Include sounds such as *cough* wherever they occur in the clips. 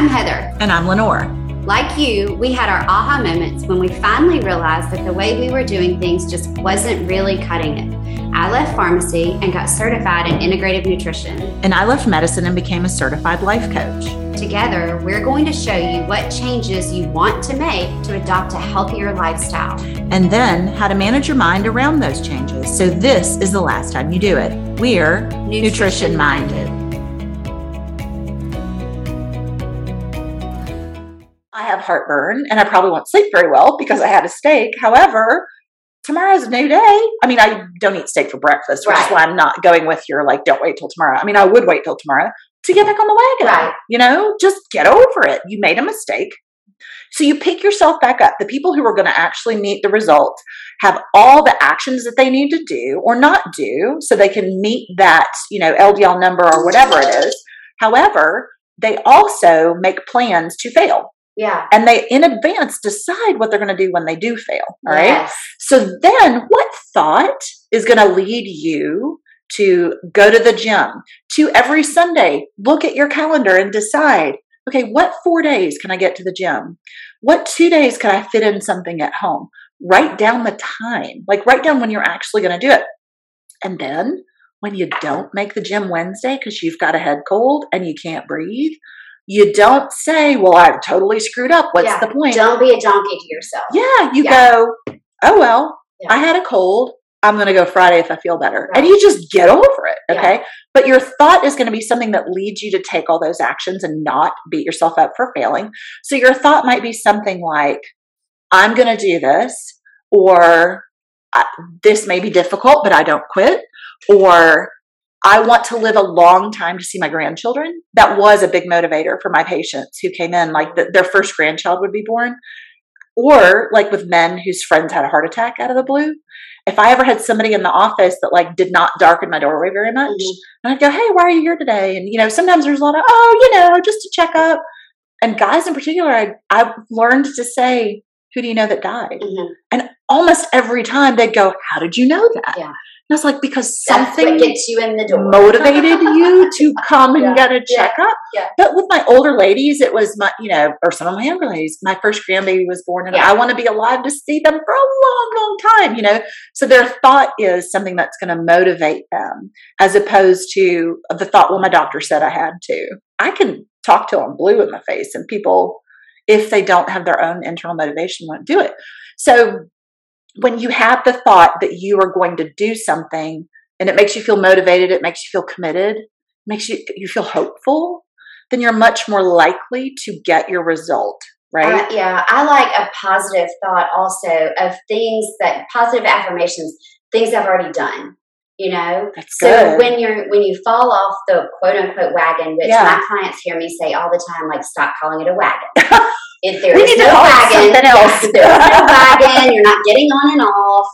I'm Heather. And I'm Lenore. Like you, we had our aha moments when we finally realized that the way we were doing things just wasn't really cutting it. I left pharmacy and got certified in integrative nutrition. And I left medicine and became a certified life coach. Together, we're going to show you what changes you want to make to adopt a healthier lifestyle. And then how to manage your mind around those changes so this is the last time you do it. We're nutrition minded. Have heartburn and I probably won't sleep very well because I had a steak. However, tomorrow's a new day. I mean, I don't eat steak for breakfast, which Right. is why I'm not going with your like, don't wait till tomorrow. I mean, I would wait till tomorrow to get back on the wagon. Right. You know, just get over it. You made a mistake. So you pick yourself back up. The people who are going to actually meet the result have all the actions that they need to do or not do so they can meet that, you know, LDL number or whatever it is. However, they also make plans to fail Yeah. and they in advance decide what they're going to do when they do fail. All right. Yes. So then what thought is going to lead you to go to the gym, to every Sunday look at your calendar and decide, okay, what four days can I get to the gym? What two days can I fit in something at home? Write down the time, like write down when you're actually going to do it. And then when you don't make the gym Wednesday because you've got a head cold and you can't breathe, you don't say, well, I've totally screwed up. What's Yeah. the point? Don't be a donkey to yourself. Yeah, you Yeah. go, oh, well, Yeah. I had a cold. I'm going to go Friday if I feel better. And you just get over it. Yeah. Okay. But your thought is going to be something that leads you to take all those actions and not beat yourself up for failing. So your thought might be something like, I'm going to do this, or this may be difficult, but I don't quit, or I want to live a long time to see my grandchildren. That was a big motivator for my patients who came in, like the, their first grandchild would be born. Or like with men whose friends had a heart attack out of the blue. If I ever had somebody in the office that like did not darken my doorway very much, Mhm. and I'd go, Hey, why are you here today? And you know, sometimes there's a lot of, oh, you know, just to check up. And guys in particular, I I've learned to say, Who do you know that died? Mhm. And almost every time they'd go, How did you know that? Yeah. And I was like, because That's something gets you in the door. motivated you to *laughs* come and Yeah. get a checkup. Yeah. But with my older ladies, it was my, you know, or some of my younger ladies, my first grandbaby was born and Yeah. I want to be alive to see them for a long, long time, you know? So their thought is something that's going to motivate them as opposed to the thought, well, my doctor said I had to. I can talk till I'm blue in the face and people, if they don't have their own internal motivation, won't do it. So when you have the thought that you are going to do something and it makes you feel motivated, it makes you feel committed, makes you you feel hopeful, then you're much more likely to get your result, right? Uh, yeah, I like a positive thought also of things that positive affirmations, things I've already done. You know, That's so good. when you're when you fall off the quote unquote wagon, which Yeah. my clients hear me say all the time, like stop calling it a wagon. *laughs* if there We is need to no it wagon, something yeah, else. if there's no wagon, you're not getting on and off.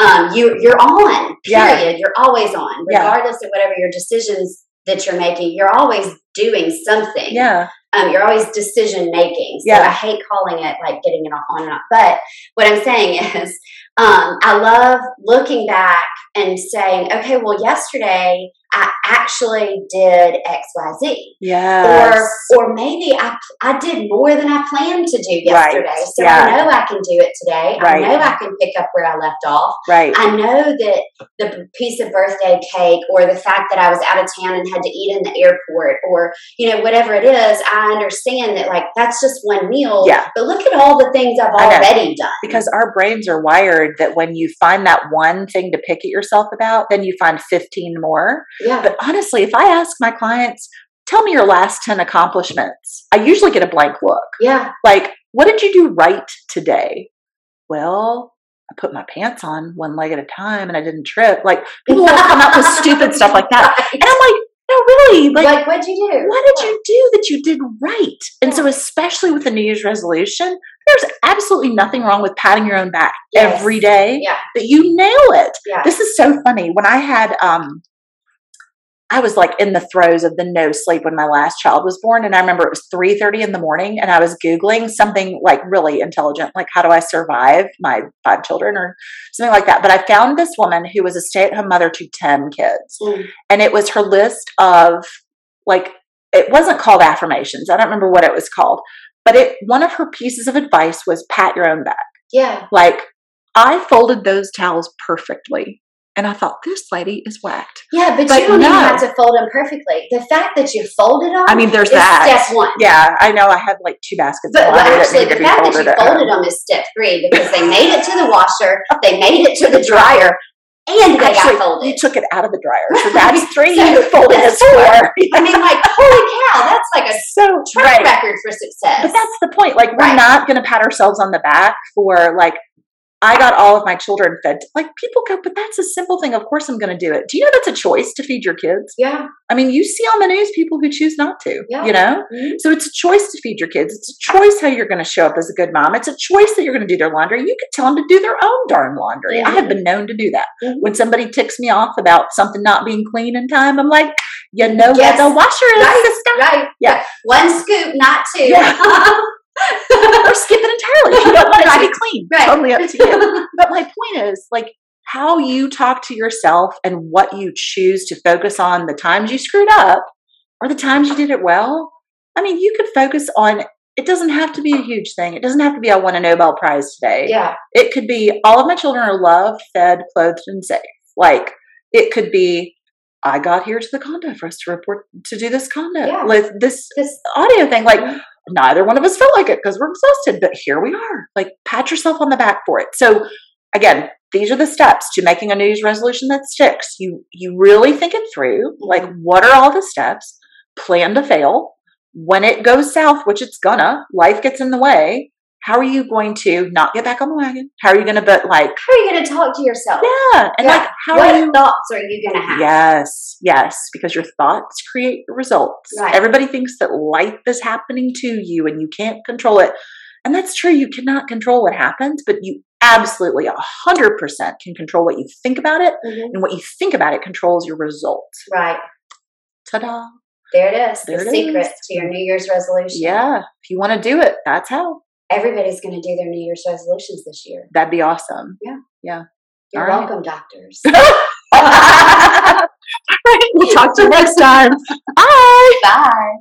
Um, you you're on. Yeah. Period. You're always on, Yeah. regardless of whatever your decisions that you're making. You're always doing something yeah, um, you're always decision making. So Yeah. I hate calling it like getting it on and off. But what I'm saying *laughs* is, um, I love looking back and saying, okay, well, yesterday I actually did X, Y, Z. yes. Or, or maybe I, I did more than I planned to do Right. yesterday. So Yeah. I know I can do it today. Right. I know I can pick up where I left off. right. I know that the piece of birthday cake or the fact that I was out of town and had to eat in the airport or, you know, whatever it is, I understand that like that's just one meal. Yeah. But look at all the things I've already done. because our brains are wired that when you find that one thing to pick at yourself about, then you find 15 more. Yeah. But honestly, if I ask my clients, tell me your last 10 accomplishments, I usually get a blank look. yeah. Like, what did you do right today? Well, I put my pants on one leg at a time and I didn't trip. Like, people will come up with *laughs* stupid stuff like that. And I'm like, no, really? Like, Like, what'd you do? what did you do that you did right? And so, especially with the New Year's resolution, there's absolutely nothing wrong with patting your own back Yes. every day Yeah. that you nail it. Yeah. This is so funny. When I had um I was like in the throes of the no sleep when my last child was born and I remember it was 3:30 in the morning and I was googling something like really intelligent like how do I survive my five children or something like that. But I found this woman who was a stay-at-home mother to 10 kids Mm. and it was her list of like it wasn't called affirmations. I don't remember what it was called, but it one of her pieces of advice was pat your own back. Yeah. Like I folded those towels perfectly. And I thought, this lady is whacked. Yeah, but, But you don't no. even have to fold them perfectly. The fact that you folded them I mean, there's is that. step one. Yeah, I know. I had like two baskets But of well, laundry that actually, the fact that you folded them is step three because they made it to the washer, they made it to the dryer, and they Actually, got folded. you took it out of the dryer, *laughs* so that's three. So you folded that's four. I mean, like, holy cow, that's like a *laughs* so track right. record for success. But that's the point. Like, we're Right. not going to pat ourselves on the back for like, I got all of my children fed. Like, people go, but that's a simple thing. Of course, I'm going to do it. Do you know that's a choice to feed your kids? yeah. I mean, you see on the news people who choose not to. Yeah. You know, Mhm. so it's a choice to feed your kids. It's a choice how you're going to show up as a good mom. It's a choice that you're going to do their laundry. You could tell them to do their own darn laundry. I Mhm. have been known to do that. Mhm. When somebody ticks me off about something not being clean in time, I'm like, you know Yes. where the washer is, Right. sister. Right. Yeah. One scoop, not two. Yeah. *laughs* or skip it entirely you don't want it to be clean. Right. Totally up to you. *laughs* But my point is, like, how you talk to yourself and what you choose to focus on the times you screwed up or the times you did it well. I mean, you could focus on it doesn't have to be a huge thing. It doesn't have to be I won a Nobel Prize today. yeah. It could be all of my children are loved, fed, clothed, and safe. Like it could be I got here to the condo for us to report to do this condo. Yeah. Like this This, audio thing. Like Mhm. Neither one of us felt like it because we're exhausted, but here we are. Like pat yourself on the back for it. So again, these are the steps to making a New Year's resolution that sticks. You you really think it through. Like mm-hmm. what are all the steps? Plan to fail. When it goes south, which it's gonna, life gets in the way. How are you going to not get back on the wagon? How are you going to, but like, how are you going to talk to yourself? yeah, and Yeah. like, how what are you? thoughts are you going to have? Yes, yes, because your thoughts create your results. Right. Everybody thinks that life is happening to you and you can't control it. And that's true. You cannot control what happens, but you absolutely 100% can control what you think about it. Mhm. And what you think about it controls your results. Right. Ta da. There it is. There the it secret is. to your New Year's resolution. Yeah. If you want to do it, that's how. Everybody's going to do their New Year's resolutions this year. That'd be awesome. Yeah. Yeah. You're All right. welcome, doctors. *laughs* we'll talk to you next time. *laughs* Bye. Bye.